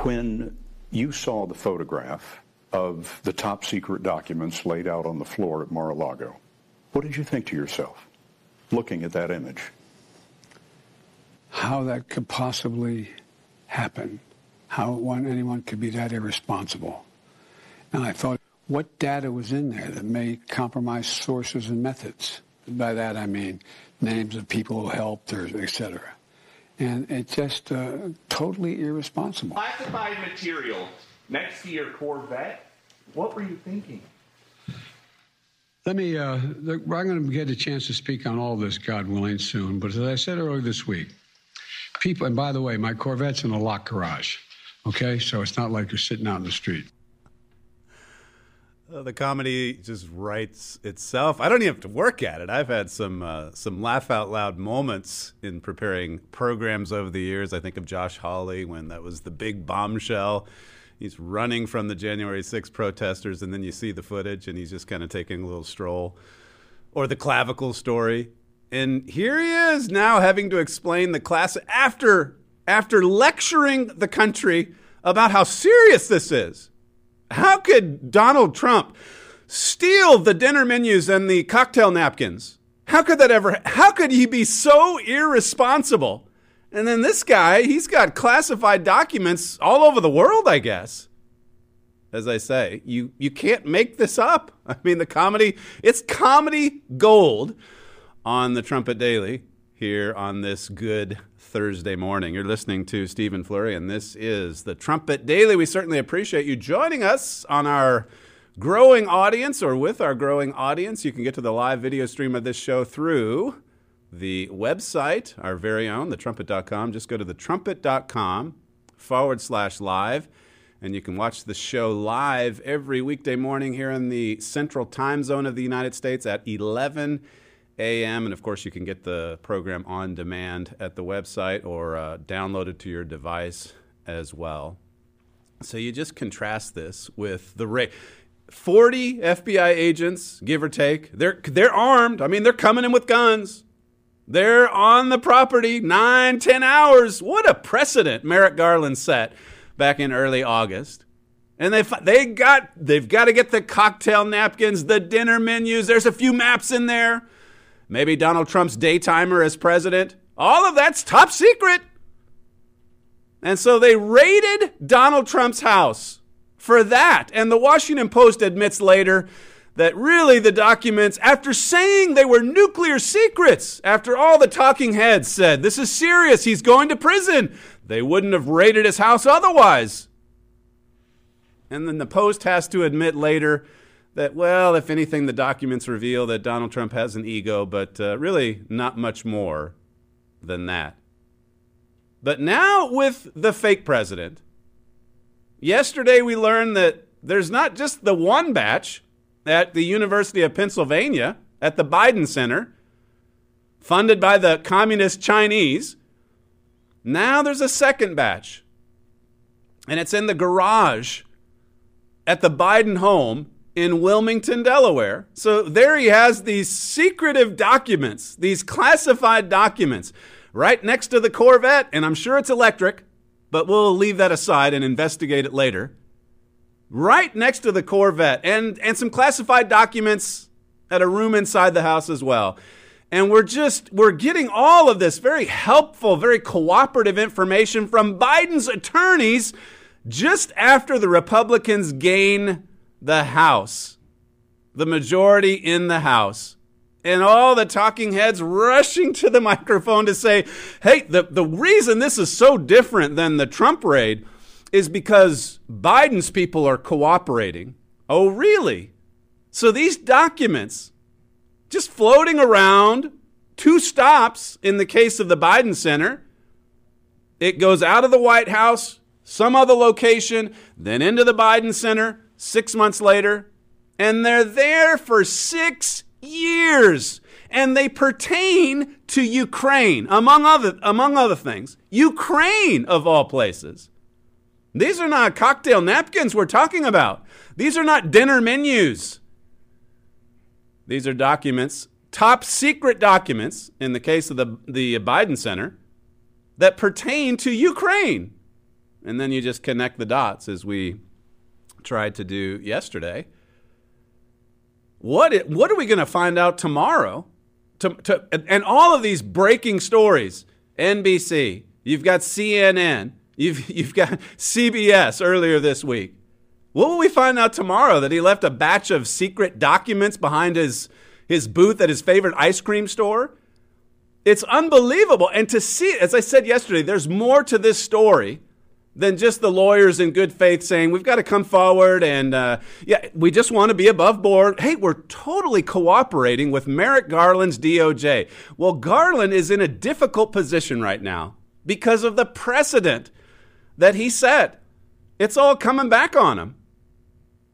When you saw the photograph of the top secret documents laid out on the floor at Mar-a-Lago, what did you think to yourself looking at that image? How that could possibly happen, how one, anyone could be that irresponsible. And I thought, what data was in there that may compromise sources and methods? By that I mean names of people who helped or et cetera. And it's just uh, totally irresponsible. Classified material next to your Corvette. What were you thinking? Let me, uh, look, I'm going to get a chance to speak on all this, God willing, soon. But as I said earlier this week, people, and by the way, my Corvette's in a locked garage, okay? So it's not like you're sitting out in the street. Uh, the comedy just writes itself. I don't even have to work at it. I've had some uh, some laugh out loud moments in preparing programs over the years. I think of Josh Hawley when that was the big bombshell. He's running from the January 6 protesters, and then you see the footage, and he's just kind of taking a little stroll. Or the clavicle story. And here he is now having to explain the class after after lecturing the country about how serious this is. How could Donald Trump steal the dinner menus and the cocktail napkins? How could that ever how could he be so irresponsible? And then this guy, he's got classified documents all over the world, I guess. As I say, you you can't make this up. I mean, the comedy, it's comedy gold on the Trumpet Daily here on this good Thursday morning. You're listening to Stephen Flurry, and this is the Trumpet Daily. We certainly appreciate you joining us on our growing audience or with our growing audience. You can get to the live video stream of this show through the website, our very own, thetrumpet.com. Just go to thetrumpet.com forward slash live, and you can watch the show live every weekday morning here in the central time zone of the United States at 11 a.m. And of course, you can get the program on demand at the website or uh, download it to your device as well. So you just contrast this with the rate. 40 FBI agents, give or take. They're, they're armed. I mean, they're coming in with guns. They're on the property nine, ten hours. What a precedent Merrick Garland set back in early August. And they they got they've got to get the cocktail napkins, the dinner menus. There's a few maps in there. Maybe Donald Trump's daytimer as president. All of that's top secret. And so they raided Donald Trump's house for that. And the Washington Post admits later that really the documents, after saying they were nuclear secrets, after all the talking heads said, this is serious, he's going to prison, they wouldn't have raided his house otherwise. And then the Post has to admit later that, well, if anything, the documents reveal that Donald Trump has an ego, but uh, really not much more than that. But now with the fake president, yesterday we learned that there's not just the one batch at the University of Pennsylvania at the Biden Center, funded by the communist Chinese. Now there's a second batch, and it's in the garage at the Biden home in Wilmington, Delaware. So there he has these secretive documents, these classified documents, right next to the Corvette, and I'm sure it's electric, but we'll leave that aside and investigate it later. Right next to the Corvette, and, and some classified documents at a room inside the house as well. And we're just, we're getting all of this very helpful, very cooperative information from Biden's attorneys just after the Republicans gain the House, the majority in the House. And all the talking heads rushing to the microphone to say, hey, the, the reason this is so different than the Trump raid is because Biden's people are cooperating. Oh, really? So these documents just floating around, two stops in the case of the Biden Center. It goes out of the White House some other location, then into the Biden Center six months later, and they're there for six years. And they pertain to Ukraine, among other, among other things. Ukraine, of all places. These are not cocktail napkins we're talking about. These are not dinner menus. These are documents, top secret documents, in the case of the, the Biden Center, that pertain to Ukraine. And then you just connect the dots as we tried to do yesterday. What, what are we going to find out tomorrow? To, to, and all of these breaking stories NBC, you've got CNN, you've, you've got CBS earlier this week. What will we find out tomorrow? That he left a batch of secret documents behind his, his booth at his favorite ice cream store? It's unbelievable. And to see, as I said yesterday, there's more to this story than just the lawyers in good faith saying we've got to come forward and uh, yeah we just want to be above board hey we're totally cooperating with merrick garland's doj well garland is in a difficult position right now because of the precedent that he set it's all coming back on him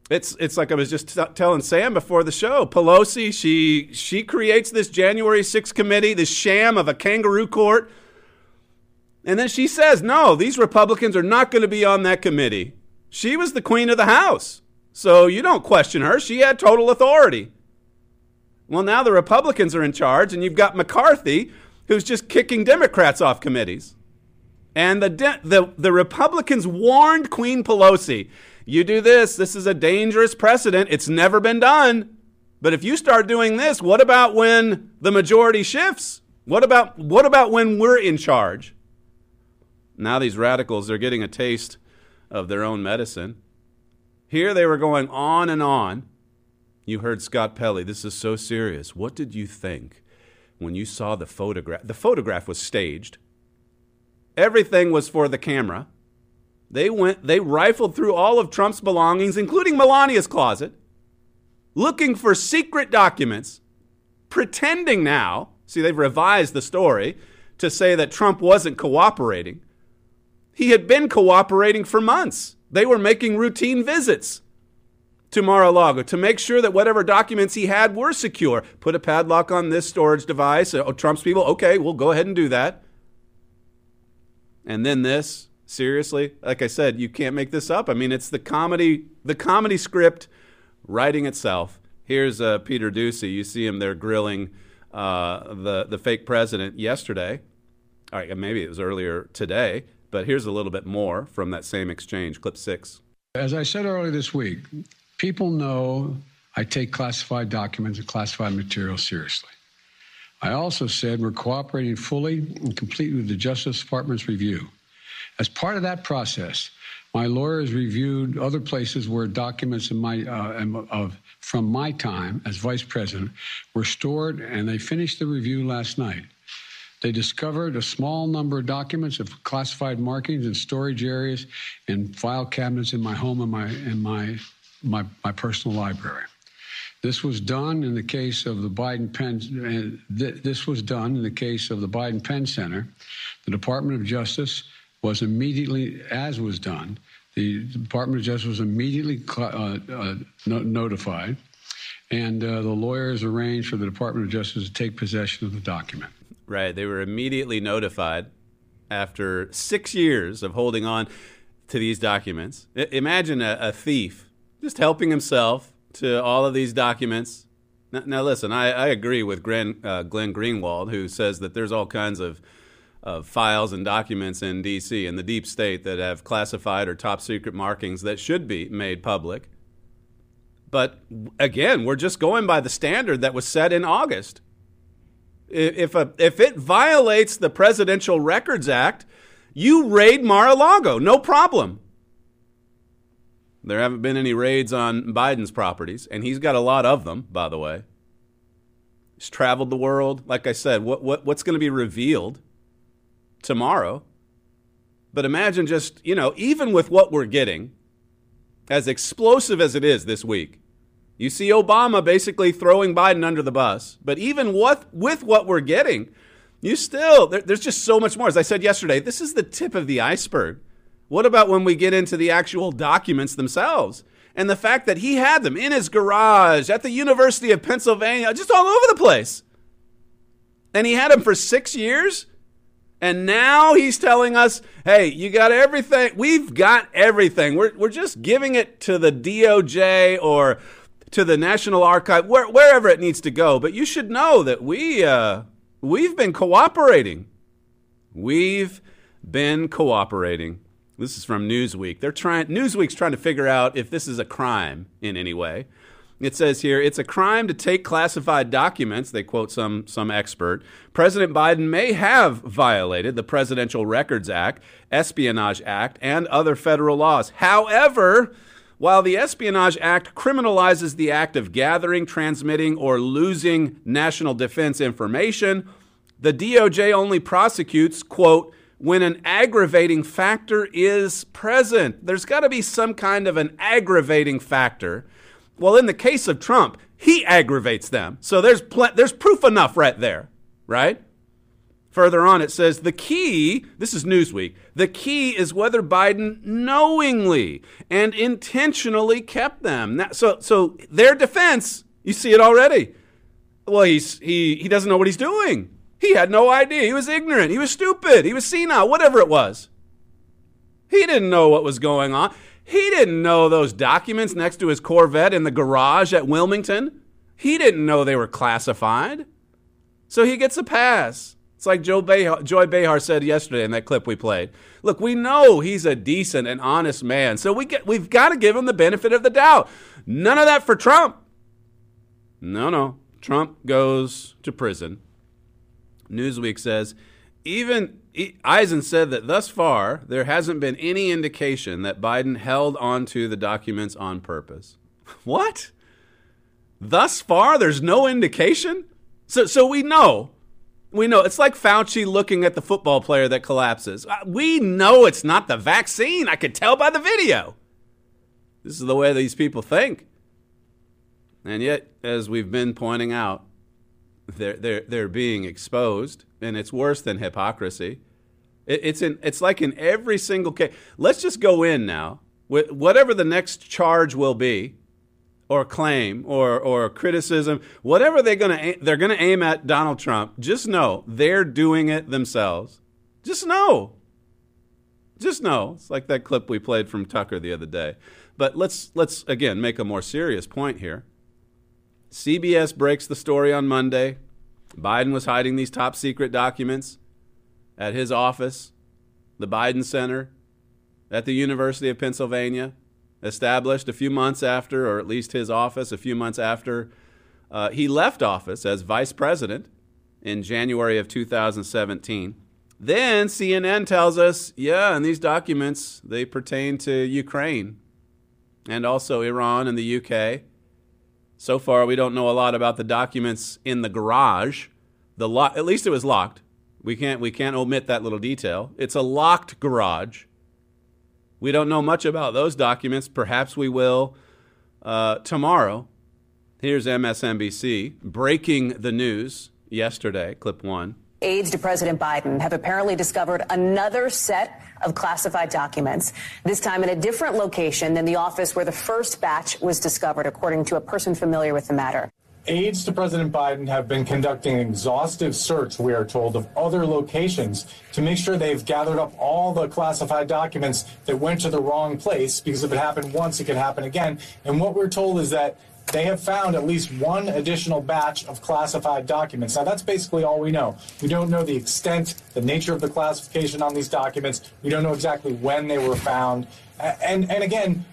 it's it's like I was just t- telling Sam before the show. Pelosi, she she creates this January 6th committee, this sham of a kangaroo court. And then she says, "No, these Republicans are not going to be on that committee." She was the queen of the house. So you don't question her. She had total authority. Well, now the Republicans are in charge and you've got McCarthy who's just kicking Democrats off committees. And the, de- the, the Republicans warned Queen Pelosi you do this, this is a dangerous precedent. It's never been done. But if you start doing this, what about when the majority shifts? What about, what about when we're in charge? Now these radicals, they're getting a taste of their own medicine. Here they were going on and on. You heard Scott Pelley. This is so serious. What did you think when you saw the photograph? The photograph was staged. Everything was for the camera. They went, they rifled through all of Trump's belongings, including Melania's closet, looking for secret documents, pretending now, see, they've revised the story to say that Trump wasn't cooperating. He had been cooperating for months. They were making routine visits to Mar a Lago to make sure that whatever documents he had were secure. Put a padlock on this storage device. Oh, Trump's people, okay, we'll go ahead and do that. And then this, Seriously, like I said, you can't make this up. I mean, it's the comedy, the comedy script writing itself. Here's uh, Peter Doocy. You see him there grilling uh, the the fake president yesterday. All right, maybe it was earlier today, but here's a little bit more from that same exchange. Clip six. As I said earlier this week, people know I take classified documents and classified material seriously. I also said we're cooperating fully and completely with the Justice Department's review. As part of that process, my lawyers reviewed other places where documents my, uh, of, from my time as vice president were stored, and they finished the review last night. They discovered a small number of documents of classified markings in storage areas and file cabinets in my home and my in my my, my personal library. This was done in the case of the Biden Penn. Uh, this was done in the case of the Biden Penn Center. The Department of Justice was immediately, as was done, the Department of Justice was immediately uh, uh, no- notified, and uh, the lawyers arranged for the Department of Justice to take possession of the document. Right. They were immediately notified after six years of holding on to these documents. I- imagine a, a, thief just helping himself to all of these documents. Now, now listen, I, I, agree with Glenn, uh, Glenn Greenwald, who says that there's all kinds of of files and documents in D.C. in the deep state that have classified or top secret markings that should be made public. But again, we're just going by the standard that was set in August. If, a, if it violates the Presidential Records Act, you raid Mar a Lago, no problem. There haven't been any raids on Biden's properties, and he's got a lot of them, by the way. He's traveled the world. Like I said, what, what, what's going to be revealed tomorrow. But imagine just, you know, even with what we're getting, as explosive as it is this week, you see Obama basically throwing Biden under the bus. But even what, with what we're getting, you still, there, there's just so much more. As I said yesterday, this is the tip of the iceberg. What about when we get into the actual documents themselves? And the fact that he had them in his garage at the University of Pennsylvania, just all over the place. And he had them for six years? And now he's telling us, hey, you got everything. We've got everything. We're, we're just giving it to the DOJ or to the National Archive, where, wherever it needs to go. But you should know that we, uh, we've been cooperating. We've been cooperating. This is from Newsweek. They're trying Newsweek's trying to figure out if this is a crime in any way. It says here, it's a crime to take classified documents, they quote some some expert. President Biden may have violated the Presidential Records Act, Espionage Act, and other federal laws. However, while the Espionage Act criminalizes the act of gathering, transmitting, or losing national defense information, the DOJ only prosecutes, quote, when an aggravating factor is present. There's got to be some kind of an aggravating factor. Well, in the case of Trump, he aggravates them. So there's pl- there's proof enough right there, right? Further on, it says the key, this is Newsweek, the key is whether Biden knowingly and intentionally kept them. Now, so, so their defense, you see it already. Well, he's, he, he doesn't know what he's doing. He had no idea. He was ignorant. He was stupid. He was senile, whatever it was. He didn't know what was going on. He didn't know those documents next to his Corvette in the garage at Wilmington. He didn't know they were classified. So he gets a pass. It's like Joe Behar, Joy Behar said yesterday in that clip we played. Look, we know he's a decent and honest man, so we get, we've got to give him the benefit of the doubt. None of that for Trump. No, no. Trump goes to prison. Newsweek says even Eisen said that thus far there hasn't been any indication that Biden held onto the documents on purpose. What? Thus far, there's no indication. So, so we know, we know. It's like Fauci looking at the football player that collapses. Uh, we know it's not the vaccine. I could tell by the video. This is the way these people think. And yet, as we've been pointing out, they're, they're, they're being exposed, and it's worse than hypocrisy. It, it's, in, it's like in every single case. Let's just go in now, with whatever the next charge will be, or claim, or, or criticism, whatever they're to they're to aim at Donald Trump. Just know they're doing it themselves. Just know. Just know. It's like that clip we played from Tucker the other day. But let's let's again make a more serious point here. CBS breaks the story on Monday. Biden was hiding these top secret documents at his office, the Biden Center, at the University of Pennsylvania, established a few months after, or at least his office, a few months after uh, he left office as vice president in January of 2017. Then CNN tells us, yeah, and these documents, they pertain to Ukraine and also Iran and the UK. So far, we don't know a lot about the documents in the garage. The lo- at least it was locked. We can't we can't omit that little detail. It's a locked garage. We don't know much about those documents. Perhaps we will uh, tomorrow. Here's MSNBC breaking the news yesterday. Clip one. Aides to President Biden have apparently discovered another set of classified documents, this time in a different location than the office where the first batch was discovered, according to a person familiar with the matter. Aides to President Biden have been conducting an exhaustive search, we are told, of other locations to make sure they've gathered up all the classified documents that went to the wrong place because if it happened once, it could happen again. And what we're told is that they have found at least one additional batch of classified documents. Now, that's basically all we know. We don't know the extent, the nature of the classification on these documents. We don't know exactly when they were found. And, and again,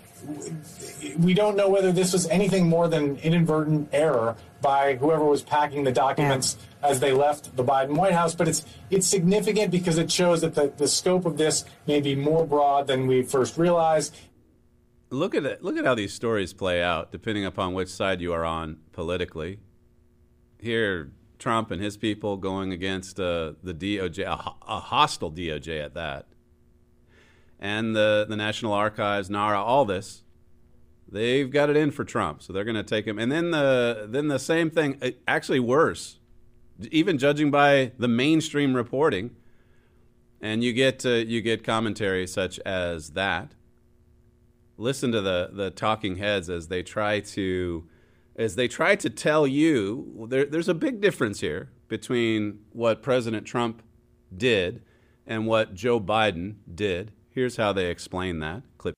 we don't know whether this was anything more than inadvertent error by whoever was packing the documents yeah. as they left the Biden White House. But it's it's significant because it shows that the, the scope of this may be more broad than we first realized look at it. Look at how these stories play out, depending upon which side you are on politically. Here, Trump and his people going against uh, the DOJ, a, a, hostile DOJ at that, and the the National Archives, NARA, all this. They've got it in for Trump, so they're going to take him. And then the then the same thing, uh, actually worse, even judging by the mainstream reporting And you get uh, you get commentary such as that. Listen to the the talking heads as they try to as they try to tell you there, there's a big difference here between what President Trump did and what Joe Biden did. Here's how they explain that. Clip.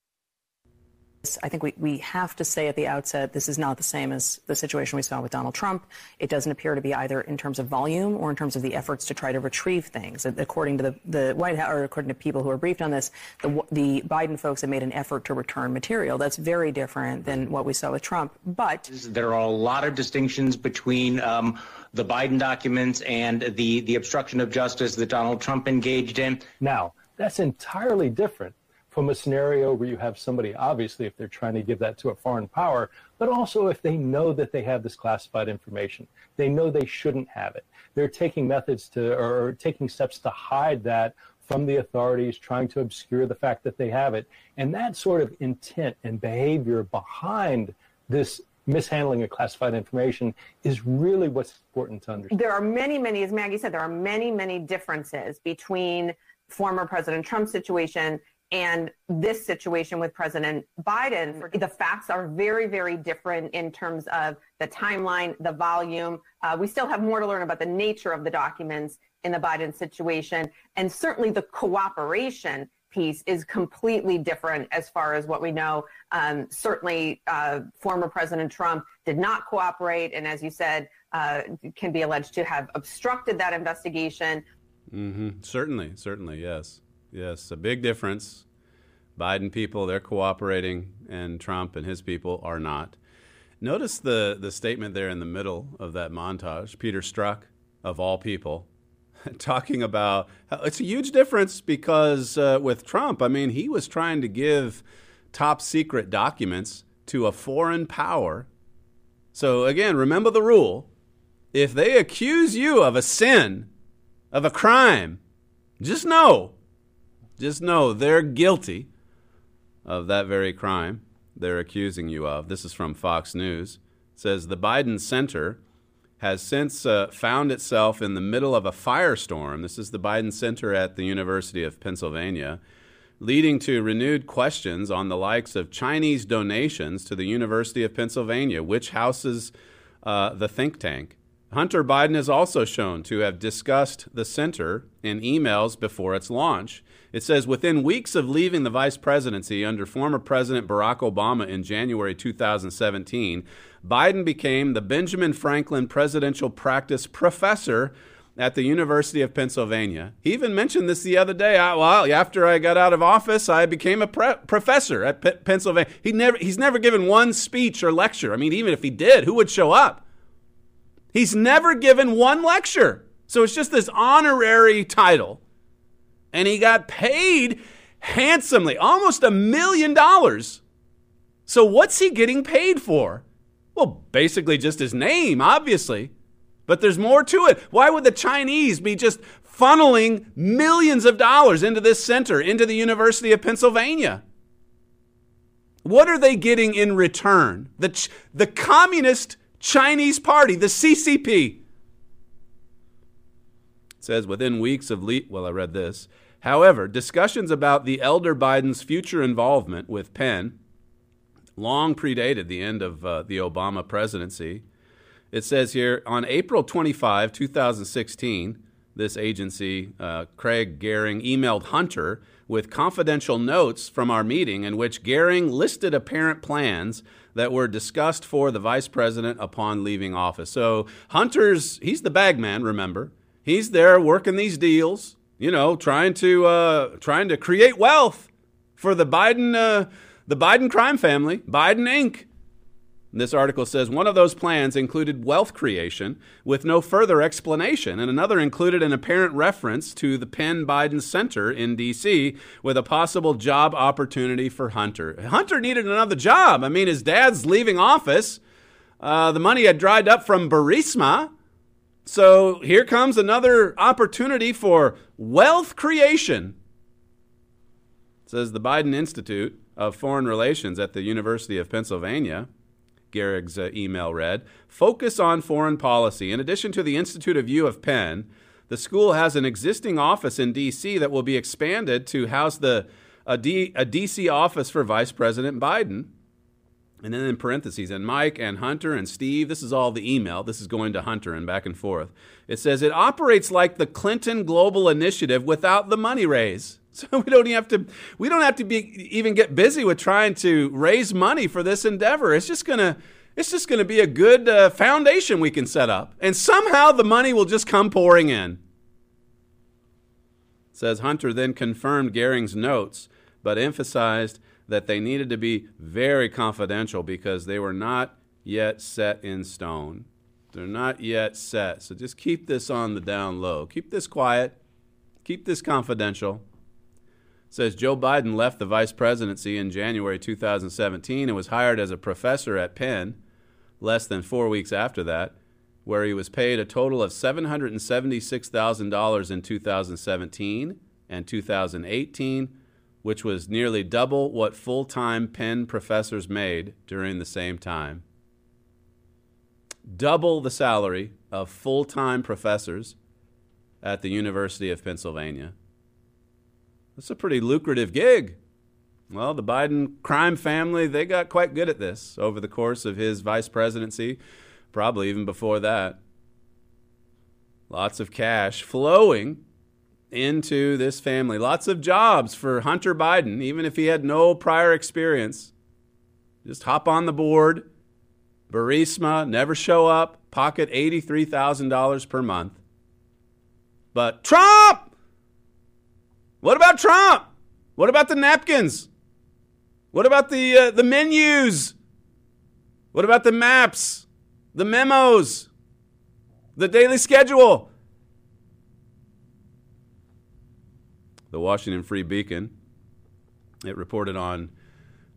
I think we, we have to say at the outset this is not the same as the situation we saw with Donald Trump. It doesn't appear to be either in terms of volume or in terms of the efforts to try to retrieve things. According to the, the White House, or according to people who are briefed on this, the, the Biden folks have made an effort to return material. That's very different than what we saw with Trump. But there are a lot of distinctions between um, the Biden documents and the, the obstruction of justice that Donald Trump engaged in. Now, that's entirely different from a scenario where you have somebody, obviously, if they're trying to give that to a foreign power, but also if they know that they have this classified information. They know they shouldn't have it. They're taking methods to, or taking steps to hide that from the authorities, trying to obscure the fact that they have it. And that sort of intent and behavior behind this mishandling of classified information is really what's important to understand. There are many, many, as Maggie said, there are many, many differences between former President Trump's situation and this situation with President Biden, the facts are very, very different in terms of the timeline, the volume. Uh, we still have more to learn about the nature of the documents in the Biden situation. And certainly the cooperation piece is completely different as far as what we know. Um, certainly, uh, former President Trump did not cooperate. And as you said, uh, can be alleged to have obstructed that investigation. Mm-hmm. Certainly, certainly, yes. Yes, a big difference. Biden people, they're cooperating, and Trump and his people are not. Notice the, the statement there in the middle of that montage. Peter Strzok, of all people, talking about it's a huge difference because uh, with Trump, I mean, he was trying to give top secret documents to a foreign power. So, again, remember the rule if they accuse you of a sin, of a crime, just know just know they're guilty of that very crime they're accusing you of. This is from Fox News. It says the Biden Center has since uh, found itself in the middle of a firestorm. This is the Biden Center at the University of Pennsylvania, leading to renewed questions on the likes of Chinese donations to the University of Pennsylvania, which houses uh, the think tank. Hunter Biden is also shown to have discussed the center in emails before its launch. It says within weeks of leaving the vice presidency under former President Barack Obama in January 2017, Biden became the Benjamin Franklin Presidential Practice Professor at the University of Pennsylvania. He even mentioned this the other day. I, well, after I got out of office, I became a pre- professor at P- Pennsylvania. He never, he's never given one speech or lecture. I mean, even if he did, who would show up? He's never given one lecture. So it's just this honorary title. And he got paid handsomely, almost a million dollars. So what's he getting paid for? Well, basically just his name, obviously. But there's more to it. Why would the Chinese be just funneling millions of dollars into this center, into the University of Pennsylvania? What are they getting in return? The, the communist Chinese Party, the CCP. It says within weeks of le- well, I read this. However, discussions about the elder Biden's future involvement with Penn long predated the end of uh, the Obama presidency. It says here on April 25, 2016, this agency, uh, Craig Gehring, emailed Hunter with confidential notes from our meeting in which Gehring listed apparent plans that were discussed for the vice president upon leaving office. So Hunter's, he's the bag man, remember. He's there working these deals, you know, trying to uh, trying to create wealth for the Biden uh, the Biden crime family, Biden Inc. This article says one of those plans included wealth creation with no further explanation, and another included an apparent reference to the Penn Biden Center in D.C. with a possible job opportunity for Hunter. Hunter needed another job. I mean, his dad's leaving office. Uh, the money had dried up from Burisma. So here comes another opportunity for wealth creation. Says the Biden Institute of Foreign Relations at the University of Pennsylvania Gehring's uh, email read Focus on foreign policy. In addition to the Institute of U of Penn, The school has an existing office in D.C. that will be expanded to house the a, D, a D.C. office for Vice President Biden. And then in parentheses, and Mike and Hunter and Steve, this is all the email. This is going to Hunter and back and forth. It says it operates like the Clinton Global Initiative without the money raise. So we don't have to we don't have to be even get busy with trying to raise money for this endeavor. It's just gonna it's just gonna be a good uh, foundation we can set up, and somehow the money will just come pouring in. says Hunter then confirmed Gehring's notes, but emphasized that they needed to be very confidential because they were not yet set in stone. They're not yet set. So just keep this on the down low. Keep this quiet. Keep this confidential says Joe Biden left the vice presidency in January 2017 and was hired as a professor at Penn less than four weeks after that, where he was paid a total of $776,000 in 2017 and 2018, which was nearly double what full time Penn professors made during the same time. Double the salary of full time professors at the University of Pennsylvania. That's a pretty lucrative gig. Well, the Biden crime family, they got quite good at this over the course of his vice presidency, probably even before that. Lots of cash flowing into this family. Lots of jobs for Hunter Biden, even if he had no prior experience. Just hop on the board, Burisma, never show up, pocket $83,000 per month. But Trump! What about Trump? What about the napkins? What about the uh, the menus? What about the maps? The memos? The daily schedule? The Washington Free Beacon. It reported on.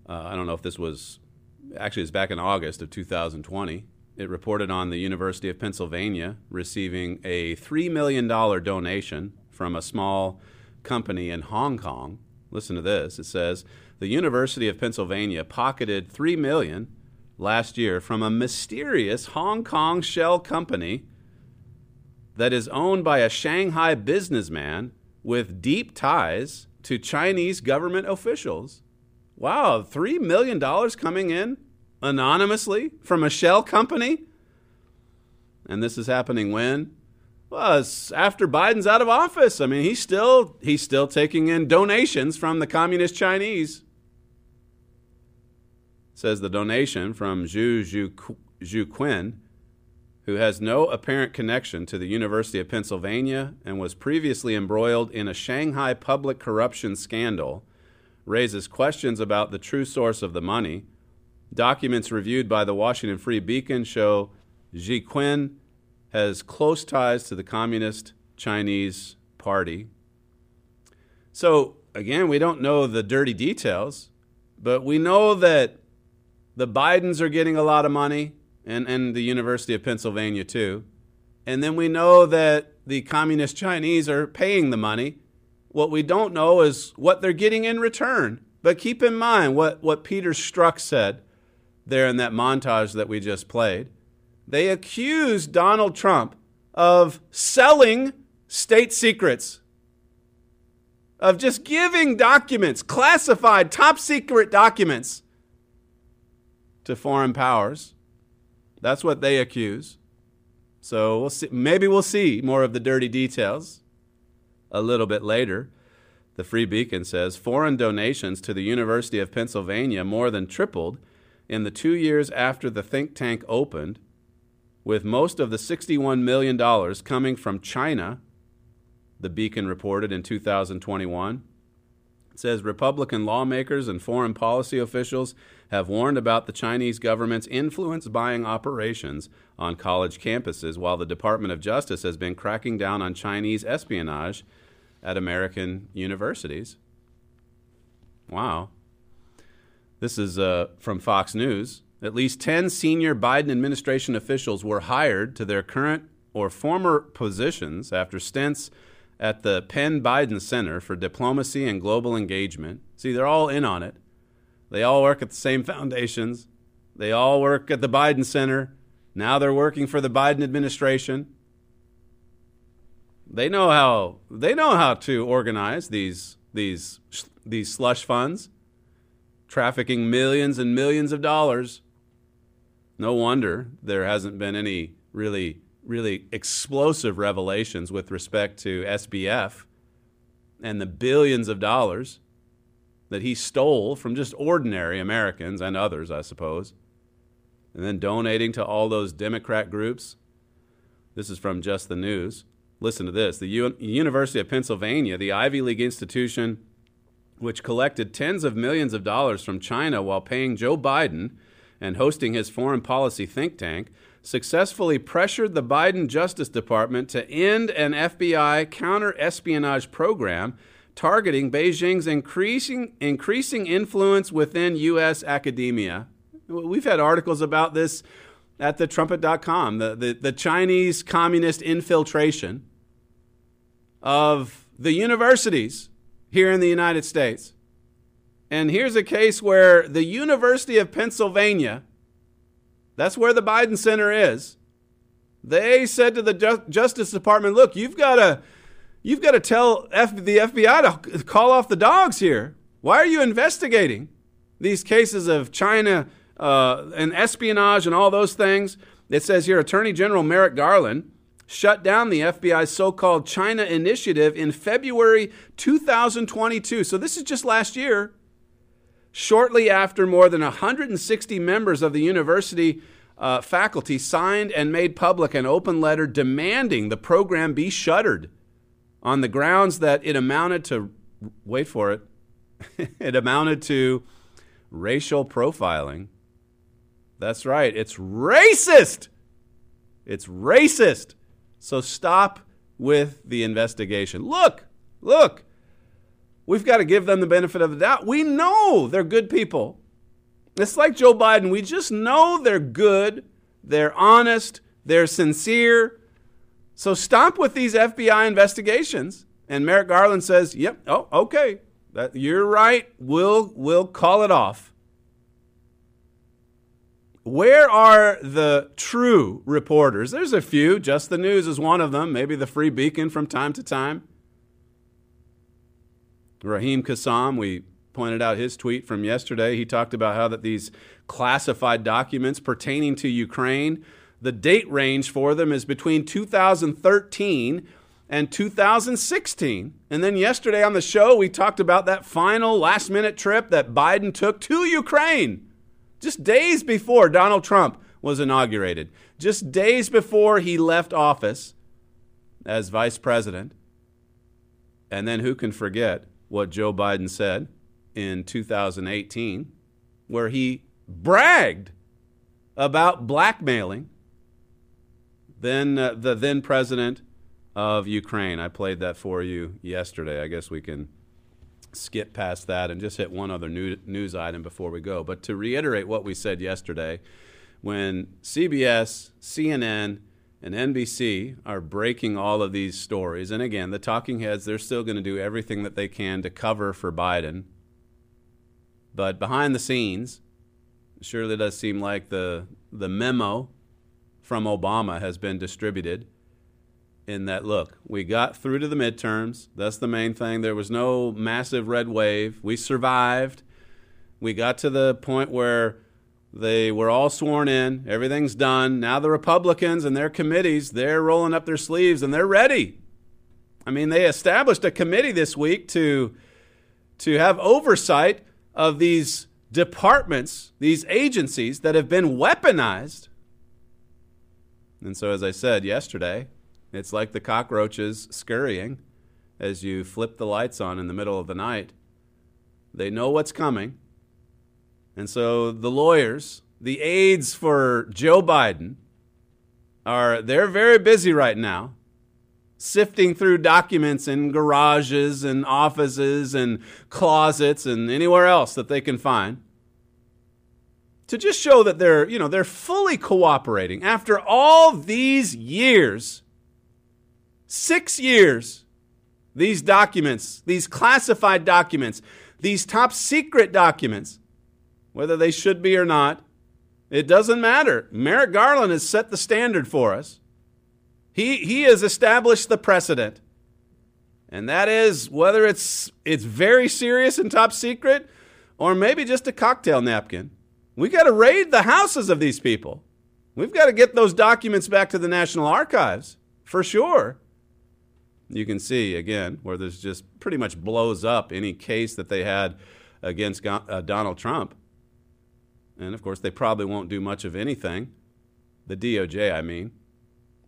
Uh, I don't know if this was actually it's back in August of 2020. It reported on the University of Pennsylvania receiving a three million dollar donation from a small company in Hong Kong. Listen to this. It says the University of Pennsylvania pocketed 3 million last year from a mysterious Hong Kong shell company that is owned by a Shanghai businessman with deep ties to Chinese government officials. Wow, $3 million coming in anonymously from a shell company? And this is happening when? Well, after Biden's out of office. I mean, he's still he's still taking in donations from the communist Chinese. Says the donation from Zhu Zhu, Zhu who has no apparent connection to the University of Pennsylvania and was previously embroiled in a Shanghai public corruption scandal, raises questions about the true source of the money. Documents reviewed by the Washington Free Beacon show Zhi Qin has close ties to the Communist Chinese Party. So, again, we don't know the dirty details, but we know that the Bidens are getting a lot of money, and, and the University of Pennsylvania, too. And then we know that the Communist Chinese are paying the money. What we don't know is what they're getting in return. But keep in mind what, what Peter Strzok said there in that montage that we just played they accused Donald Trump of selling state secrets, of just giving documents, classified, top secret documents, to foreign powers. That's what they accuse. So we'll see. Maybe we'll see more of the dirty details a little bit later. The Free Beacon says foreign donations to the University of Pennsylvania more than tripled in the two years after the think tank opened with most of the $61 million coming from China, the Beacon reported in 2021. It says Republican lawmakers and foreign policy officials have warned about the Chinese government's influence buying operations on college campuses, while the Department of Justice has been cracking down on Chinese espionage at American universities. Wow. This is uh, from Fox News. At least 10 senior Biden administration officials were hired to their current or former positions after stints at the Penn Biden Center for Diplomacy and Global Engagement. See, they're all in on it. They all work at the same foundations. They all work at the Biden Center. Now they're working for the Biden administration. They know how they know how to organize these these these slush funds, trafficking millions and millions of dollars. No wonder there hasn't been any really really explosive revelations with respect to SBF and the billions of dollars that he stole from just ordinary Americans and others, I suppose, and then donating to all those Democrat groups. This is from Just the News. Listen to this. The U- University of Pennsylvania, the Ivy League institution which collected tens of millions of dollars from China while paying Joe Biden and hosting his foreign policy think tank, successfully pressured the Biden Justice Department to end an FBI counter espionage program targeting Beijing's increasing, increasing influence within U.S. academia. We've had articles about this at the trumpet.com, the, the, the Chinese communist infiltration of the universities here in the United States. And here's a case where the University of Pennsylvania, that's where the Biden Center is, they said to the Justice Department, look, you've got to. You've got to tell F- the FBI to call off the dogs here. Why are you investigating these cases of China uh, and espionage and all those things? It says here Attorney General Merrick Garland shut down the FBI's so called China Initiative in February 2022. So this is just last year. Shortly after more than 160 members of the university uh, faculty signed and made public an open letter demanding the program be shuttered on the grounds that it amounted to, wait for it, it amounted to racial profiling. That's right, it's racist. It's racist. So stop with the investigation. Look, look, we've got to give them the benefit of the doubt. We know they're good people. It's like Joe Biden. We just know they're good, they're honest, they're sincere. So stop with these FBI investigations. And Merrick Garland says, "Yep, oh, okay, that, you're right. We'll we'll call it off." Where are the true reporters? There's a few. Just the News is one of them. Maybe the Free Beacon from time to time. Raheem Kassam, we pointed out his tweet from yesterday. He talked about how that these classified documents pertaining to Ukraine, the date range for them is between 2013 and 2016. And then yesterday on the show, we talked about that final last minute trip that Biden took to Ukraine just days before Donald Trump was inaugurated, just days before he left office as vice president. And then who can forget what Joe Biden said in 2018, where he bragged about blackmailing then uh, the then president of Ukraine. I played that for you yesterday. I guess we can skip past that and just hit one other news item before we go. But to reiterate what we said yesterday, when CBS, CNN, and NBC are breaking all of these stories, and again, the talking heads, they're still going to do everything that they can to cover for Biden. But behind the scenes, surely does seem like the, the memo from Obama has been distributed in that look, we got through to the midterms. That's the main thing. There was no massive red wave. We survived. We got to the point where they were all sworn in. Everything's done. Now the Republicans and their committees, they're rolling up their sleeves and they're ready. I mean, they established a committee this week to to have oversight of these departments, these agencies that have been weaponized. And so as I said yesterday, it's like the cockroaches scurrying as you flip the lights on in the middle of the night. They know what's coming. And so the lawyers, the aides for Joe Biden, are they're very busy right now sifting through documents in garages and offices and closets and anywhere else that they can find to just show that they're, you know, they're fully cooperating. After all these years Six years, these documents, these classified documents, these top secret documents, whether they should be or not, it doesn't matter. Merrick Garland has set the standard for us. He, he has established the precedent. And that is whether it's, it's very serious and top secret or maybe just a cocktail napkin. We got to raid the houses of these people. We've got to get those documents back to the National Archives for sure. You can see again where there's just pretty much blows up any case that they had against uh, Donald Trump. And of course, they probably won't do much of anything. The DOJ, I mean,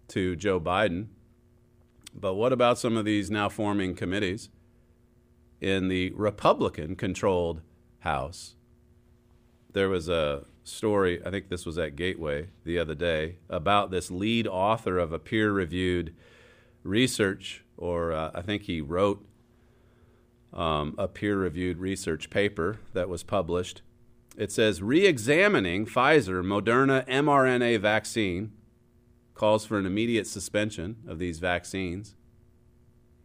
to Joe Biden. But what about some of these now forming committees in the Republican controlled House? There was a story, I think this was at Gateway the other day, about this lead author of a peer reviewed research, or uh, I think he wrote um, a peer reviewed research paper that was published. It says re examining Pfizer Moderna mRNA vaccine calls for an immediate suspension of these vaccines.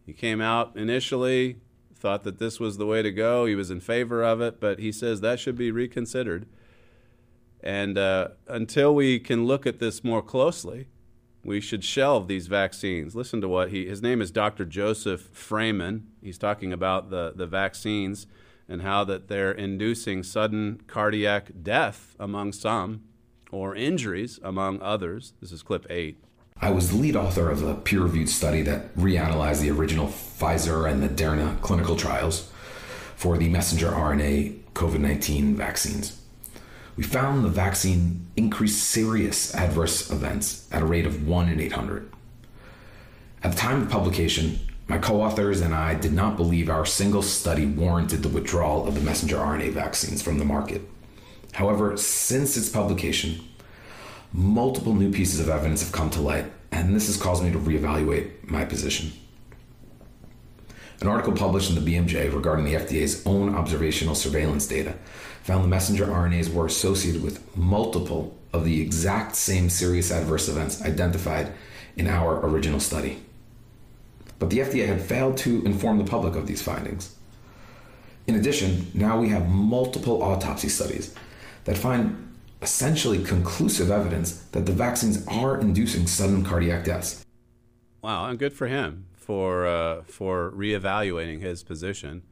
He came out initially, thought that this was the way to go. He was in favor of it, but he says that should be reconsidered. And uh, until we can look at this more closely, we should shelve these vaccines. Listen to what he, his name is Dr. Joseph Fraiman. He's talking about the, the vaccines and how that they're inducing sudden cardiac death among some or injuries among others. This is clip eight. I was the lead author of a peer reviewed study that reanalyzed the original Pfizer and Moderna clinical trials for the messenger RNA COVID 19 vaccines. We found the vaccine increased serious adverse events at a rate of 1 in 800. At the time of publication, my co authors and I did not believe our single study warranted the withdrawal of the messenger RNA vaccines from the market. However, since its publication, multiple new pieces of evidence have come to light, and this has caused me to reevaluate my position. An article published in the BMJ regarding the FDA's own observational surveillance data found the messenger RNAs were associated with multiple of the exact same serious adverse events identified in our original study. But the FDA had failed to inform the public of these findings. In addition, now we have multiple autopsy studies that find essentially conclusive evidence that the vaccines are inducing sudden cardiac deaths. Wow, and good for him for uh, for reevaluating his position.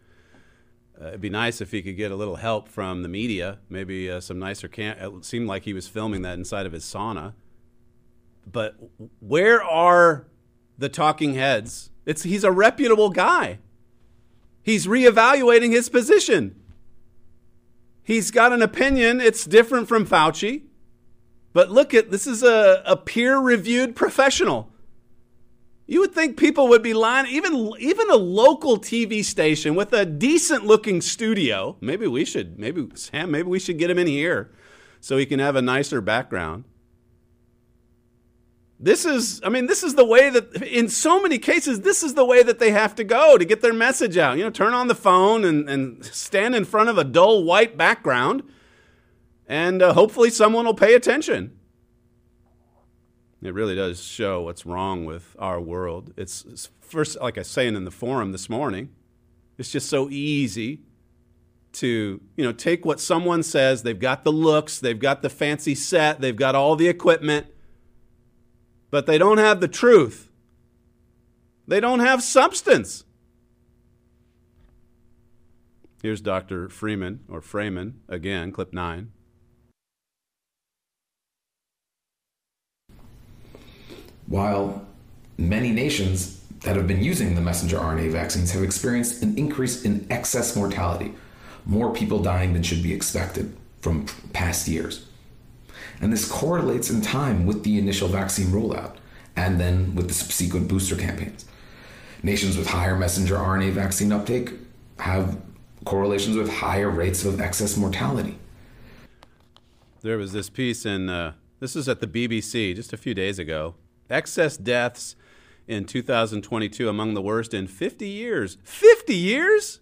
Uh, it'd be nice if he could get a little help from the media, maybe uh, some nicer cam. It seemed like he was filming that inside of his sauna. But where are the talking heads? It's he's a reputable guy. He's reevaluating his position. He's got an opinion. It's different from Fauci. But look at this is a, a peer reviewed professional. You would think people would be lying, even even a local TV station with a decent looking studio. Maybe we should, maybe Sam, maybe we should get him in here so he can have a nicer background. This is, I mean, this is the way that, in so many cases, this is the way that they have to go to get their message out. You know, turn on the phone and, and stand in front of a dull white background, and uh, hopefully someone will pay attention. It really does show what's wrong with our world. It's, it's first, like I was saying in the forum this morning, it's just so easy to you know take what someone says. They've got the looks, they've got the fancy set, they've got all the equipment but they don't have the truth. They don't have substance. Here's Dr. Freeman or Freeman again, clip nine. While many nations that have been using the messenger RNA vaccines have experienced an increase in excess mortality, more people dying than should be expected from past years. And this correlates in time with the initial vaccine rollout and then with the subsequent booster campaigns. Nations with higher messenger RNA vaccine uptake have correlations with higher rates of excess mortality. There was this piece in, uh, this is at the BBC just a few days ago. Excess deaths in 2022 among the worst in 50 years. 50 years?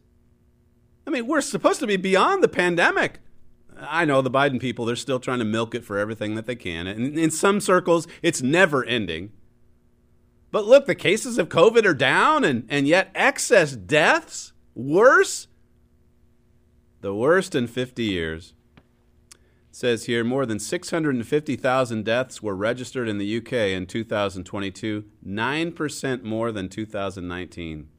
I mean, we're supposed to be beyond the pandemic. I know the Biden people, they're still trying to milk it for everything that they can. And in some circles, it's never ending. But look, the cases of COVID are down, and, and yet excess deaths, worse, the worst in 50 years. says here more than 650,000 deaths were registered in the UK in 2022, 9% more than 2019.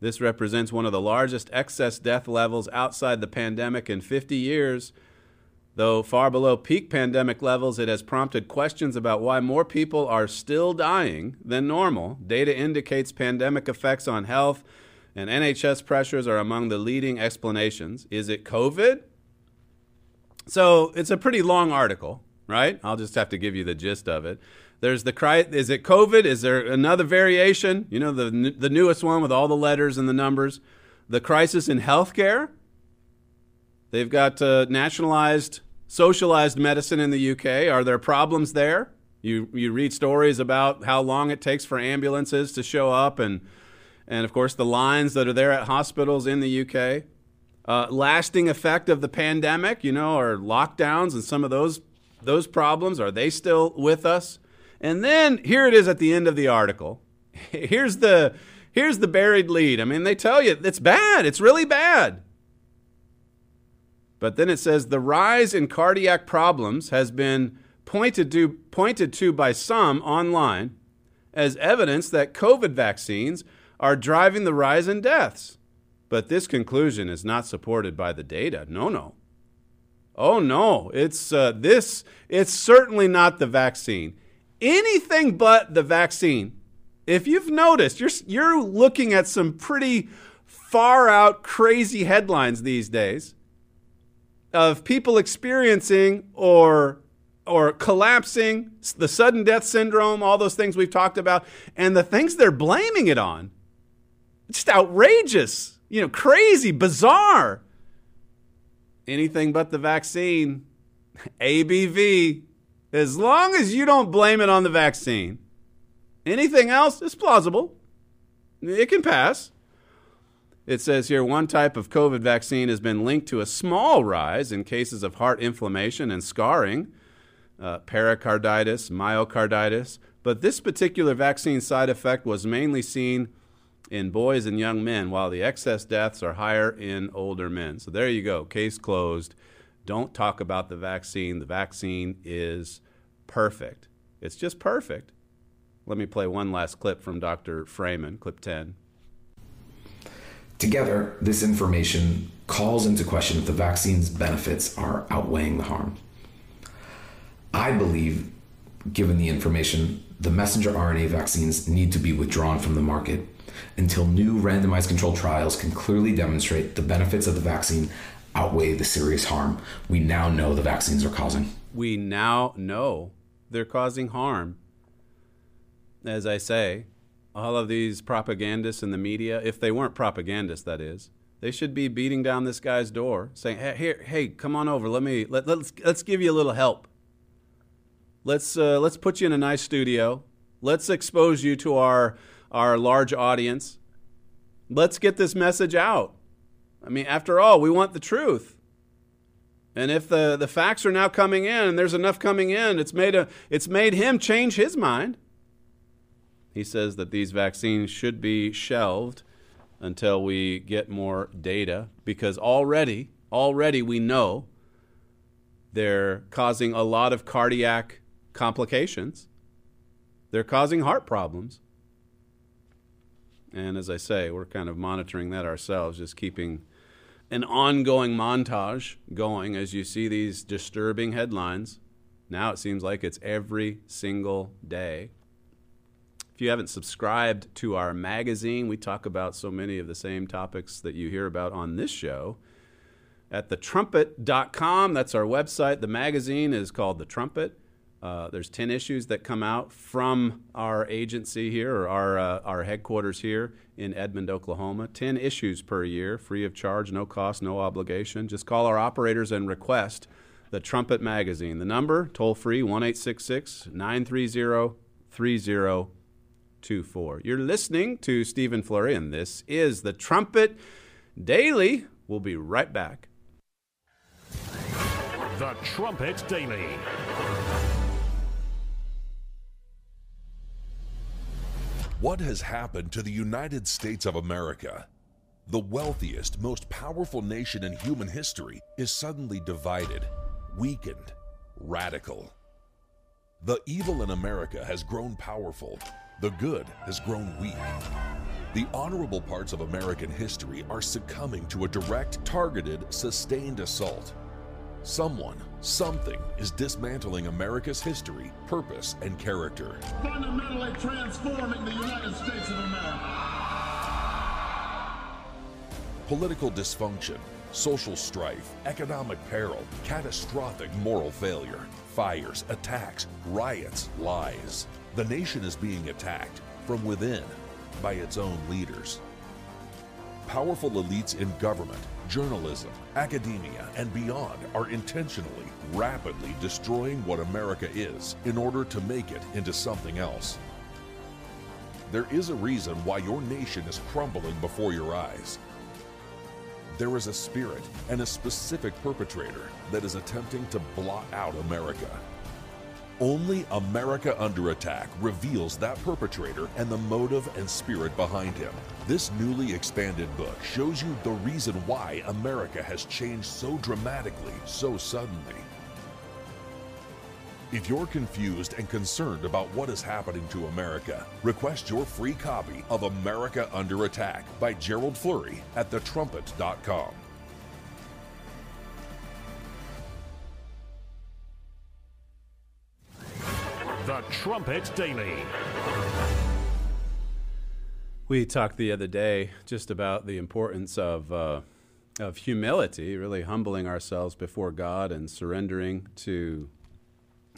This represents one of the largest excess death levels outside the pandemic in 50 years. Though far below peak pandemic levels, it has prompted questions about why more people are still dying than normal. Data indicates pandemic effects on health and NHS pressures are among the leading explanations. Is it COVID? So it's a pretty long article, right? I'll just have to give you the gist of it. There's the cry. Is it COVID? Is there another variation? You know, the the newest one with all the letters and the numbers. The crisis in healthcare. They've got uh, nationalized, socialized medicine in the UK. Are there problems there? You you read stories about how long it takes for ambulances to show up, and and of course the lines that are there at hospitals in the UK. Uh, lasting effect of the pandemic, you know, or lockdowns and some of those those problems. Are they still with us? And then here it is at the end of the article. Here's the here's the buried lead. I mean, they tell you it's bad. It's really bad. But then it says the rise in cardiac problems has been pointed to pointed to by some online as evidence that COVID vaccines are driving the rise in deaths. But this conclusion is not supported by the data. No, no. Oh no, it's uh, this it's certainly not the vaccine anything but the vaccine. If you've noticed, you're, you're looking at some pretty far out, crazy headlines these days of people experiencing or or collapsing, the sudden death syndrome, all those things we've talked about, and the things they're blaming it on. Just outrageous, you know, crazy, bizarre. Anything but the vaccine. ABV, as long as you don't blame it on the vaccine. Anything else is plausible. It can pass. It says here one type of COVID vaccine has been linked to a small rise in cases of heart inflammation and scarring, uh, pericarditis, myocarditis. But this particular vaccine side effect was mainly seen in boys and young men, while the excess deaths are higher in older men. So there you go, case closed. Don't talk about the vaccine. The vaccine is perfect. It's just perfect. Let me play one last clip from Dr. Fraiman, clip 10. Together, this information calls into question if the vaccine's benefits are outweighing the harm. I believe, given the information, the messenger RNA vaccines need to be withdrawn from the market until new randomized controlled trials can clearly demonstrate the benefits of the vaccine outweigh the serious harm we now know the vaccines are causing. We now know they're causing harm. As I say, all of these propagandists in the media, if they weren't propagandists, that is, they should be beating down this guy's door, saying, "Hey, here, hey, come on over. Let me let, let's let's give you a little help. Let's uh, let's put you in a nice studio. Let's expose you to our our large audience. Let's get this message out. I mean, after all, we want the truth. And if the, the facts are now coming in and there's enough coming in, it's made, a, it's made him change his mind. He says that these vaccines should be shelved until we get more data because already, already we know they're causing a lot of cardiac complications. They're causing heart problems. And as I say, we're kind of monitoring that ourselves, just keeping an ongoing montage going as you see these disturbing headlines. Now it seems like it's every single day. If you haven't subscribed to our magazine, we talk about so many of the same topics that you hear about on this show. At thetrumpet.com, that's our website. The magazine is called The Trumpet. Uh, there's 10 issues that come out from our agency here, or our, uh, our headquarters here in Edmond, Oklahoma. 10 issues per year, free of charge, no cost, no obligation. Just call our operators and request the Trumpet Magazine. The number, toll free, 1 930 3024. You're listening to Stephen Flurry, and this is the Trumpet Daily. We'll be right back. The Trumpet Daily. What has happened to the United States of America? the wealthiest, most powerful nation in human history is suddenly divided, weakened, radical. The evil in America has grown powerful, the good has grown weak. The honorable parts of American history are succumbing to a direct, targeted, sustained assault. Someone, something is dismantling America's history, purpose, and character. Fundamentally transforming the United States of America. Political dysfunction, social strife, economic peril, catastrophic moral failure, fires, attacks, riots, lies. The nation is being attacked from within by its own leaders. Powerful elites in government, journalism, academia, and beyond are intentionally, rapidly destroying what America is in order to make it into something else. There is a reason why your nation is crumbling before your eyes. There is a spirit and a specific perpetrator that is attempting to blot out America. Only America Under Attack reveals that perpetrator and the motive and spirit behind him. This newly expanded book shows you the reason why America has changed so dramatically, so suddenly. If you're confused and concerned about what is happening to America, request your free copy of America Under Attack by Gerald Flurry at thetrumpet.com. The Trumpet Daily. We talked the other day just about the importance of uh, of humility, really humbling ourselves before God and surrendering to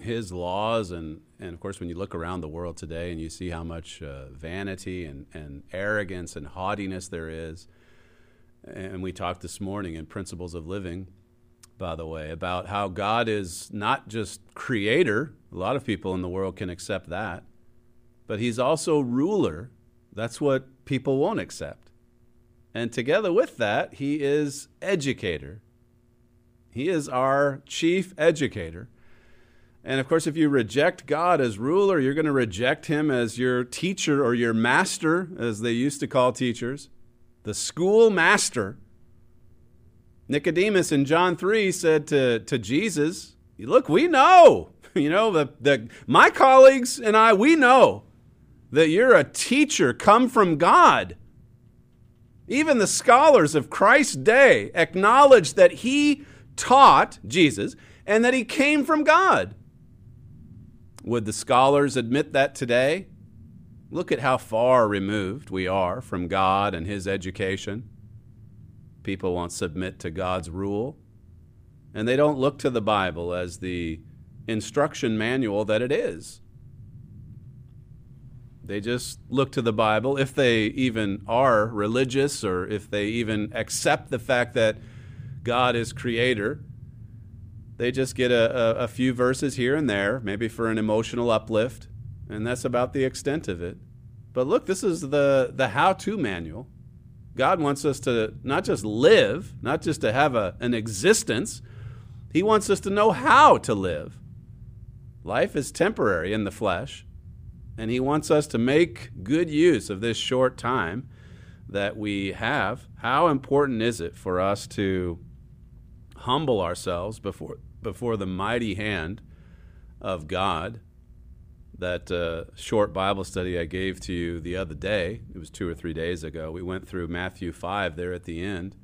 His laws, and and of course, when you look around the world today and you see how much uh, vanity and and arrogance and haughtiness there is, and we talked this morning in Principles of Living, by the way, about how God is not just creator. A lot of people in the world can accept that, but He's also ruler. That's what people won't accept. And together with that, He is educator. He is our chief educator. And of course, if you reject God as ruler, you're going to reject Him as your teacher or your master, as they used to call teachers, the schoolmaster. Nicodemus in John 3 said to, to Jesus, Look, we know, you know, the, the, my colleagues and I, we know that you're a teacher come from God. Even the scholars of Christ's day acknowledged that he taught, Jesus, and that he came from God. Would the scholars admit that today? Look at how far removed we are from God and his education. People won't submit to God's rule, and they don't look to the Bible as the instruction manual that it is. They just look to the Bible, if they even are religious or if they even accept the fact that God is creator. They just get a, a, a, few verses here and there, maybe for an emotional uplift, and that's about the extent of it. But look, this is the, the how to manual. God wants us to not just live, not just to have a, an existence, He wants us to know how to live. Life is temporary in the flesh, and He wants us to make good use of this short time that we have. How important is it for us to humble ourselves before, before the mighty hand of God? That uh, short Bible study I gave to you the other day, it was two or three days ago, we went through Matthew 5 there at the end,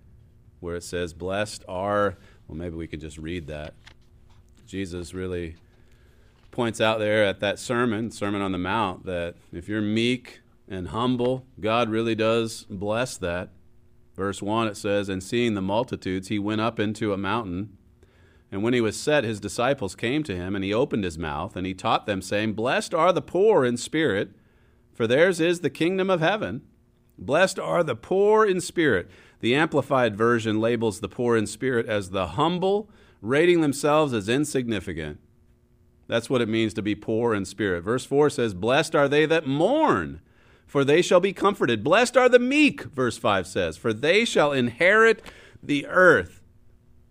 where it says, Blessed are, well, maybe we could just read that. Jesus really points out there at that sermon, Sermon on the Mount, that if you're meek and humble, God really does bless that. Verse 1, it says, And seeing the multitudes, he went up into a mountain. And when he was set, his disciples came to him, and he opened his mouth, and he taught them, saying, Blessed are the poor in spirit, for theirs is the kingdom of heaven. Blessed are the poor in spirit. The Amplified Version labels the poor in spirit as the humble, rating themselves as insignificant. That's what it means to be poor in spirit. Verse 4 says, Blessed are they that mourn, for they shall be comforted. Blessed are the meek, verse 5 says, for they shall inherit the earth.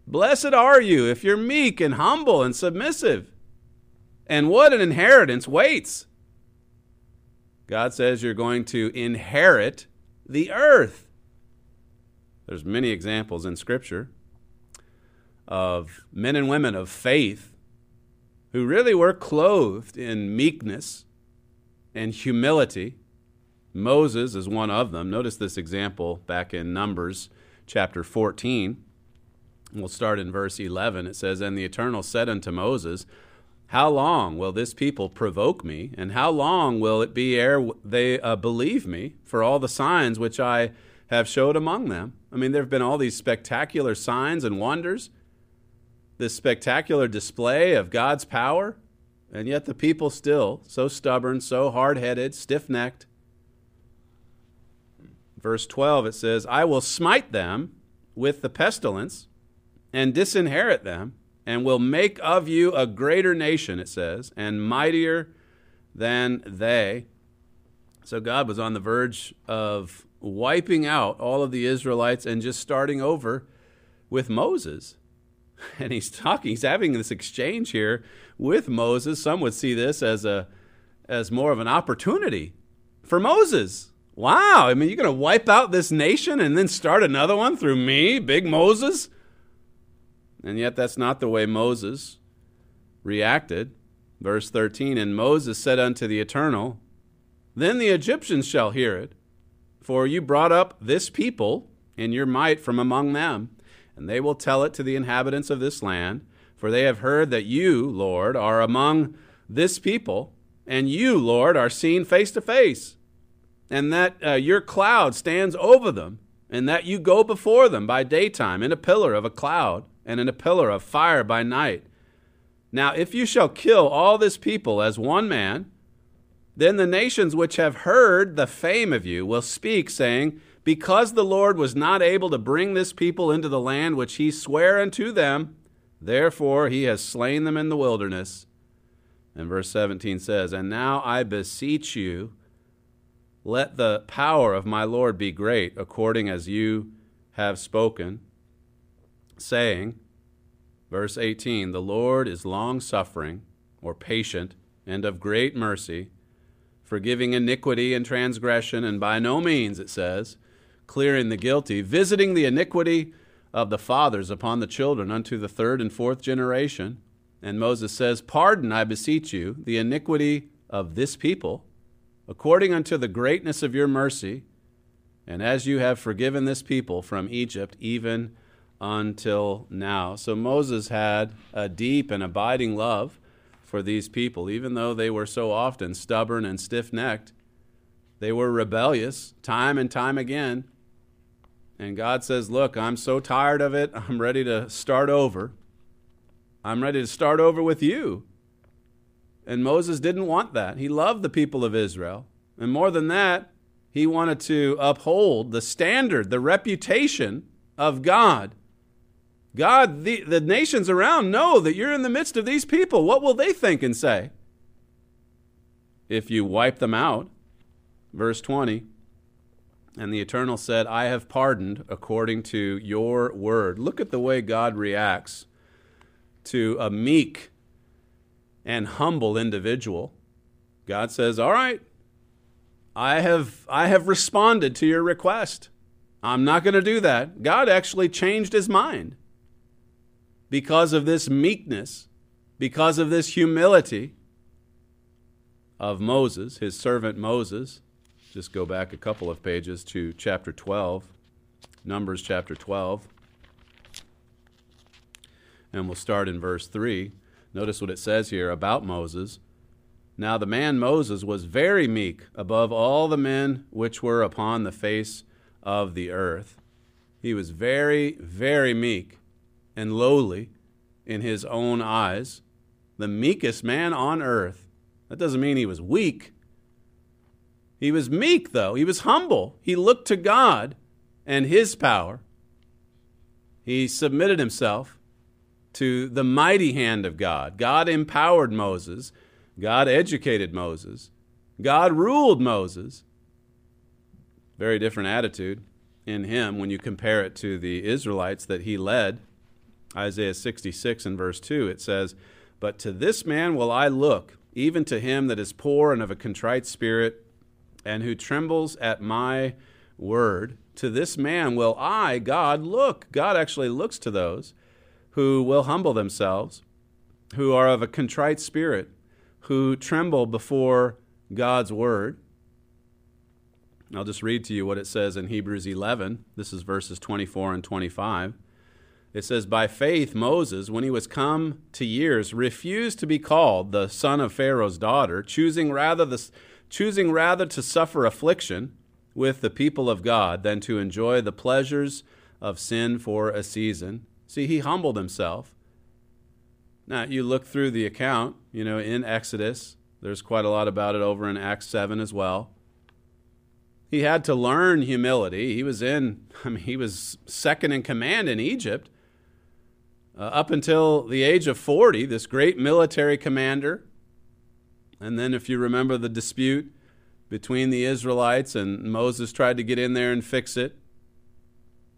Blessed are you if you're meek and humble and submissive. And what an inheritance waits. God says you're going to inherit the earth. There's many examples in Scripture of men and women of faith who really were clothed in meekness and humility. Moses is one of them. Notice this example back in Numbers chapter 14. We'll start in verse 11. It says, And the Eternal said unto Moses, How long will this people provoke me? And how long will it be ere they uh, believe me for all the signs which I have showed among them? I mean, there have been all these spectacular signs and wonders, this spectacular display of God's power, and yet the people still so stubborn, so hard headed, stiff necked. Verse 12, it says, I will smite them with the pestilence and disinherit them, and will make of you a greater nation, it says, and mightier than they. So God was on the verge of wiping out all of the Israelites and just starting over with Moses. And he's talking, he's having this exchange here with Moses. Some would see this as a as more of an opportunity for Moses. Wow, I mean, you're going to wipe out this nation and then start another one through me, big Moses? And yet, that's not the way Moses reacted. Verse 13 And Moses said unto the Eternal, Then the Egyptians shall hear it, for you brought up this people in your might from among them, and they will tell it to the inhabitants of this land, for they have heard that you, Lord, are among this people, and you, Lord, are seen face to face, and that uh, your cloud stands over them, and that you go before them by daytime in a pillar of a cloud and in a pillar of fire by night. Now, if you shall kill all this people as one man, then the nations which have heard the fame of you will speak, saying, Because the Lord was not able to bring this people into the land which he sware unto them, therefore he has slain them in the wilderness. And verse 17 says, And now I beseech you, let the power of my Lord be great, according as you have spoken saying, verse 18, The Lord is long suffering or patient and of great mercy, forgiving iniquity and transgression, and by no means, it says, clearing the guilty, visiting the iniquity of the fathers upon the children unto the third and fourth generation. And Moses says, Pardon, I beseech you, the iniquity of this people, according unto the greatness of your mercy, and as you have forgiven this people from Egypt, even until now. So Moses had a deep and abiding love for these people, even though they were so often stubborn and stiff necked. They were rebellious time and time again. And God says, Look, I'm so tired of it. I'm ready to start over. I'm ready to start over with you. And Moses didn't want that. He loved the people of Israel. And more than that, he wanted to uphold the standard, the reputation of God God, the, the nations around know that you're in the midst of these people. What will they think and say? If you wipe them out, verse 20, and the Eternal said, I have pardoned according to your word. Look at the way God reacts to a meek and humble individual. God says, All right, I have, I have responded to your request. I'm not going to do that. God actually changed his mind because of this meekness, because of this humility of Moses, his servant Moses. Just go back a couple of pages to chapter 12, Numbers chapter 12. And we'll start in verse 3. Notice what it says here about Moses. Now the man Moses was very meek above all the men which were upon the face of the earth. He was very, very meek and lowly in his own eyes, the meekest man on earth. That doesn't mean he was weak. He was meek, though. He was humble. He looked to God and his power. He submitted himself to the mighty hand of God. God empowered Moses. God educated Moses. God ruled Moses. Very different attitude in him when you compare it to the Israelites that he led Isaiah 66 and verse 2, it says, But to this man will I look, even to him that is poor and of a contrite spirit, and who trembles at my word. To this man will I, God, look. God actually looks to those who will humble themselves, who are of a contrite spirit, who tremble before God's word. I'll just read to you what it says in Hebrews 11. This is verses 24 and 25. It says, By faith, Moses, when he was come to years, refused to be called the son of Pharaoh's daughter, choosing rather, the, choosing rather to suffer affliction with the people of God than to enjoy the pleasures of sin for a season. See, he humbled himself. Now, you look through the account, you know, in Exodus, there's quite a lot about it over in Acts 7 as well. He had to learn humility. He was in, I mean, he was second in command in Egypt. Uh, up until the age of 40, this great military commander. And then, if you remember the dispute between the Israelites and Moses tried to get in there and fix it,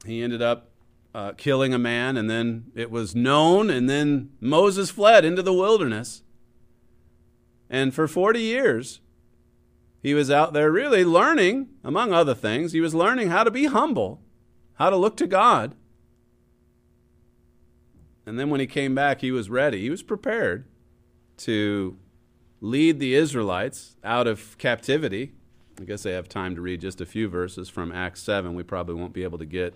he ended up uh, killing a man, and then it was known, and then Moses fled into the wilderness. And for 40 years, he was out there really learning, among other things, he was learning how to be humble, how to look to God. And then when he came back, he was ready. He was prepared to lead the Israelites out of captivity. I guess I have time to read just a few verses from Acts 7. We probably won't be able to get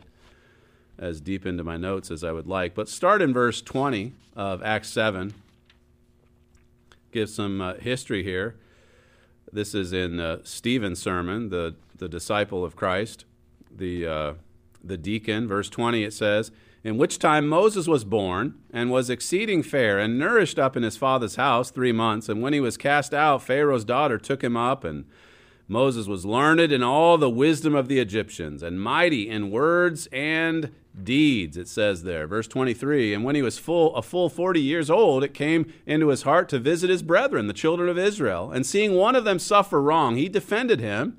as deep into my notes as I would like. But start in verse 20 of Acts 7. Give some uh, history here. This is in uh, Stephen's sermon, the, the disciple of Christ, the, uh, the deacon. Verse 20 it says, in which time Moses was born, and was exceeding fair, and nourished up in his father's house three months. And when he was cast out, Pharaoh's daughter took him up, and Moses was learned in all the wisdom of the Egyptians, and mighty in words and deeds, it says there. Verse 23 And when he was full, a full 40 years old, it came into his heart to visit his brethren, the children of Israel. And seeing one of them suffer wrong, he defended him,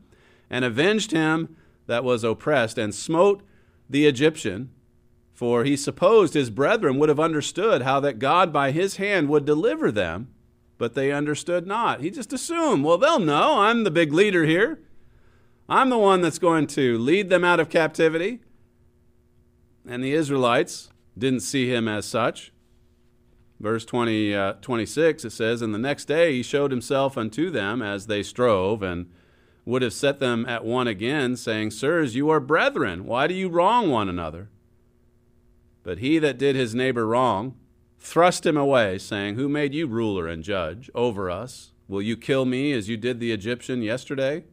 and avenged him that was oppressed, and smote the Egyptian for he supposed his brethren would have understood how that God by his hand would deliver them, but they understood not. He just assumed, well, they'll know. I'm the big leader here. I'm the one that's going to lead them out of captivity. And the Israelites didn't see him as such. Verse 20, uh, 26, it says, And the next day he showed himself unto them as they strove, and would have set them at one again, saying, Sirs, you are brethren. Why do you wrong one another? But he that did his neighbor wrong thrust him away, saying, Who made you ruler and judge over us? Will you kill me as you did the Egyptian yesterday?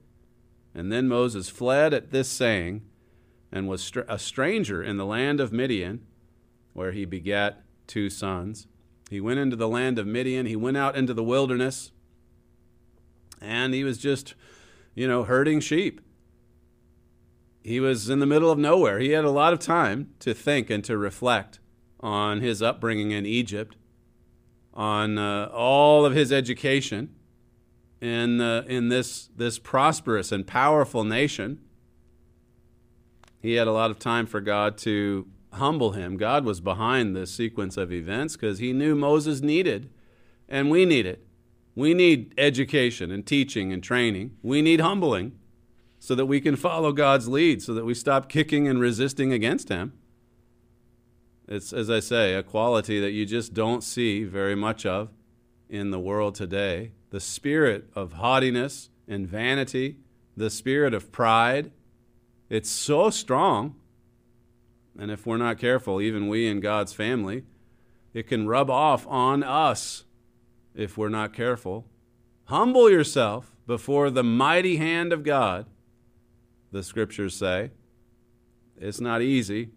And then Moses fled at this saying, and was a stranger in the land of Midian, where he begat two sons. He went into the land of Midian, he went out into the wilderness, and he was just, you know, herding sheep he was in the middle of nowhere. He had a lot of time to think and to reflect on his upbringing in Egypt, on uh, all of his education in, uh, in this, this prosperous and powerful nation. He had a lot of time for God to humble him. God was behind this sequence of events because he knew Moses needed, and we need it. We need education and teaching and training. We need humbling so that we can follow God's lead, so that we stop kicking and resisting against Him. It's, as I say, a quality that you just don't see very much of in the world today. The spirit of haughtiness and vanity, the spirit of pride, it's so strong. And if we're not careful, even we in God's family, it can rub off on us if we're not careful. Humble yourself before the mighty hand of God the scriptures say. It's not easy,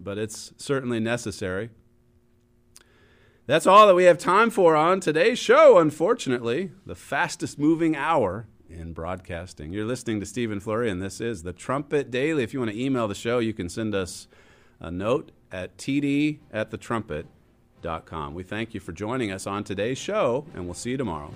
but it's certainly necessary. That's all that we have time for on today's show, unfortunately, the fastest moving hour in broadcasting. You're listening to Stephen Flurry, and this is the Trumpet Daily. If you want to email the show, you can send us a note at td at thetrumpet.com. We thank you for joining us on today's show, and we'll see you tomorrow.